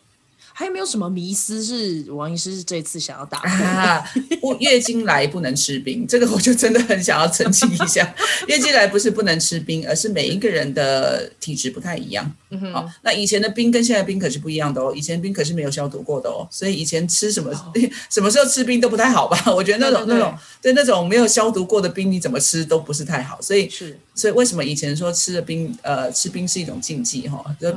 还有没有什么迷思是王医师是这次想要打破？啊，月经来不能吃冰，这个我就真的很想要澄清一下。月经来不是不能吃冰，而是每一个人的体质不太一样。嗯哼。好，那以前的冰跟现在冰可是不一样的哦。以前冰可是没有消毒过的哦，所以以前吃什么、哦、什么时候吃冰都不太好吧？我觉得那种那种对那种没有消毒过的冰，你怎么吃都不是太好。所以是，所以为什么以前说吃的冰呃吃冰是一种禁忌哈？就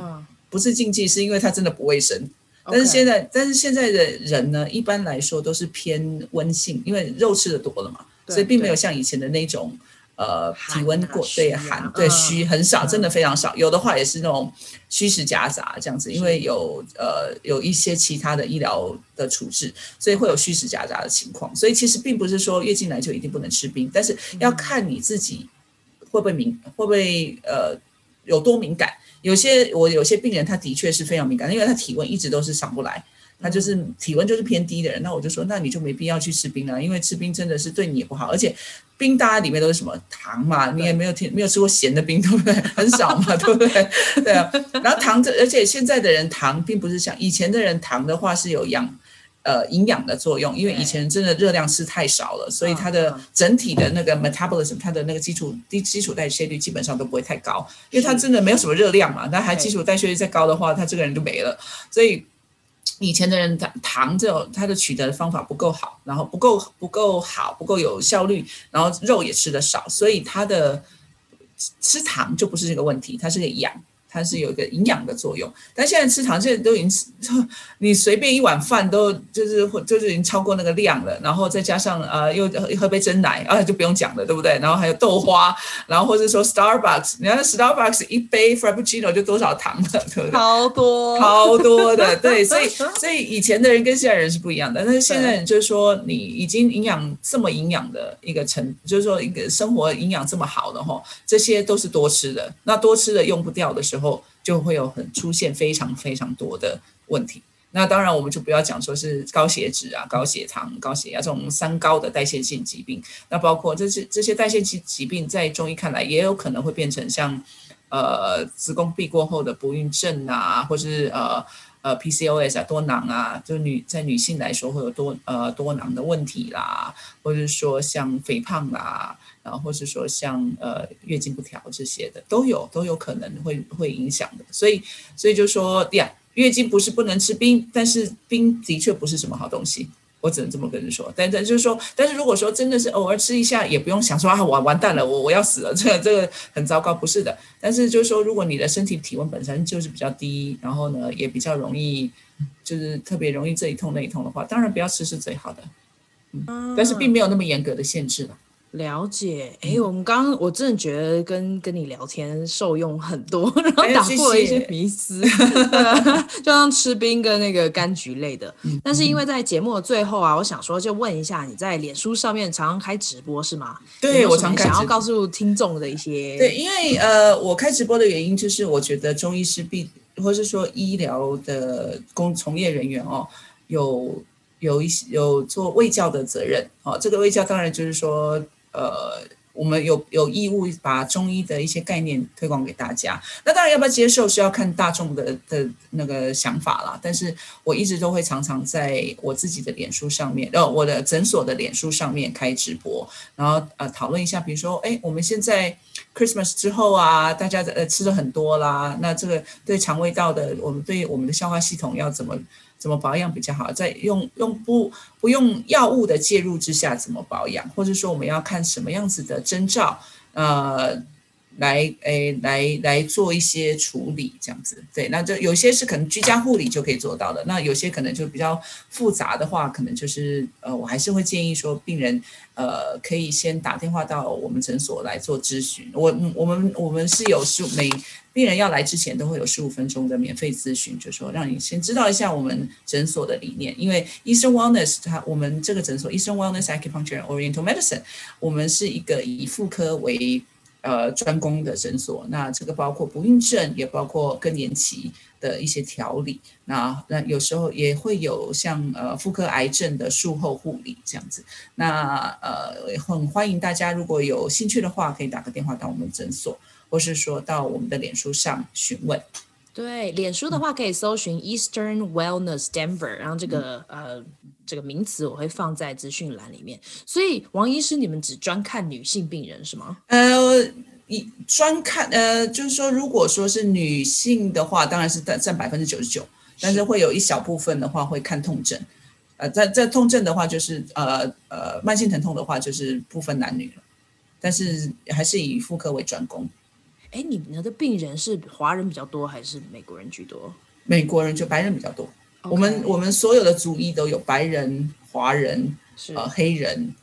不是禁忌，是因为它真的不卫生。但是现在.但是现在的人呢，一般来说都是偏温性，因为肉吃的多了嘛，所以并没有像以前的那种，呃，体温过对寒对虚很少，真的非常少。嗯、有的话也是那种虚实夹杂这样子，因为有呃有一些其他的医疗的处置，所以会有虚实夹杂的情况。所以其实并不是说月经来就一定不能吃冰，但是要看你自己会不会敏，会不会呃有多敏感。有些我有些病人，他的确是非常敏感，因为他体温一直都是上不来，他就是体温就是偏低的人。那我就说，那你就没必要去吃冰了，因为吃冰真的是对你也不好，而且冰大家里面都是什么糖嘛，你也没有听没有吃过咸的冰，对不对？很少嘛，对不对？对啊。然后糖这，而且现在的人糖并不是像以前的人糖的话是有养。呃，营养的作用，因为以前真的热量吃太少了，所以它的整体的那个 metabolism，它的那个基础低基础代谢率基本上都不会太高，因为它真的没有什么热量嘛。那还基础代谢率再高的话，他这个人就没了。所以，以前的人糖糖这种它的取得的方法不够好，然后不够不够好，不够有效率，然后肉也吃的少，所以它的吃糖就不是这个问题，它是个养。它是有一个营养的作用，但现在吃糖，现在都已经，你随便一碗饭都就是就是已经超过那个量了，然后再加上呃又喝杯真奶啊就不用讲了，对不对？然后还有豆花，然后或者说 Starbucks，你看 Starbucks 一杯 Frappuccino 就多少糖了，对不对？好多，好多的，对，所以所以以前的人跟现在人是不一样的，但是现在人就是说你已经营养这么营养的一个成，就是说一个生活营养这么好的哈，这些都是多吃的，那多吃的用不掉的时候。就会有很出现非常非常多的问题。那当然，我们就不要讲说是高血脂啊、高血糖、高血压这种三高的代谢性疾病。那包括这些这些代谢性疾病，在中医看来，也有可能会变成像呃子宫壁过后的不孕症啊，或是呃呃 PCOS 啊多囊啊，就女在女性来说会有多呃多囊的问题啦，或者说像肥胖啦。然后或是说像呃月经不调这些的都有都有可能会会影响的，所以所以就说呀，月经不是不能吃冰，但是冰的确不是什么好东西，我只能这么跟你说。但但就是说，但是如果说真的是偶尔吃一下，也不用想说啊，我完蛋了，我我要死了，这个这个很糟糕，不是的。但是就是说，如果你的身体体温本身就是比较低，然后呢也比较容易就是特别容易这一痛那一痛的话，当然不要吃是最好的。嗯，但是并没有那么严格的限制了。了解，哎，我们刚刚我真的觉得跟跟你聊天受用很多，然后打破了一些迷思，就像吃冰跟那个柑橘类的。嗯、但是因为在节目的最后啊，我想说就问一下，你在脸书上面常常开直播是吗？对，我常开。想要告诉听众的一些，对，因为呃，我开直播的原因就是我觉得中医师必，或是说医疗的工从业人员哦，有有一些有做卫教的责任哦。这个卫教当然就是说。呃，我们有有义务把中医的一些概念推广给大家。那当然要不要接受是要看大众的的那个想法啦。但是我一直都会常常在我自己的脸书上面，呃，我的诊所的脸书上面开直播，然后呃讨论一下，比如说，哎，我们现在 Christmas 之后啊，大家呃吃了很多啦，那这个对肠胃道的，我们对我们的消化系统要怎么？怎么保养比较好？在用用不不用药物的介入之下怎么保养？或者说我们要看什么样子的征兆？呃。来，诶，来来做一些处理，这样子，对，那就有些是可能居家护理就可以做到的，那有些可能就比较复杂的话，可能就是，呃，我还是会建议说，病人，呃，可以先打电话到我们诊所来做咨询。我，我们，我们是有十五每病人要来之前都会有十五分钟的免费咨询，就是说让你先知道一下我们诊所的理念，因为医生 Wellness 他我们这个诊所医生 Wellness Acupuncture Oriental Medicine，我们是一个以妇科为呃，专攻的诊所，那这个包括不孕症，也包括更年期的一些调理。那那有时候也会有像呃妇科癌症的术后护理这样子。那呃，很欢迎大家如果有兴趣的话，可以打个电话到我们诊所，或是说到我们的脸书上询问。对，脸书的话可以搜寻 Eastern Wellness Denver，然后这个、嗯、呃这个名词我会放在资讯栏里面。所以王医师，你们只专看女性病人是吗？呃，一专看呃，就是说如果说是女性的话，当然是占占百分之九十九，但是会有一小部分的话会看痛症。呃，在在痛症的话，就是呃呃慢性疼痛的话，就是不分男女了，但是还是以妇科为专攻。哎，你们的病人是华人比较多还是美国人居多？美国人就白人比较多。我们我们所有的族裔都有白人、华人、呃黑人，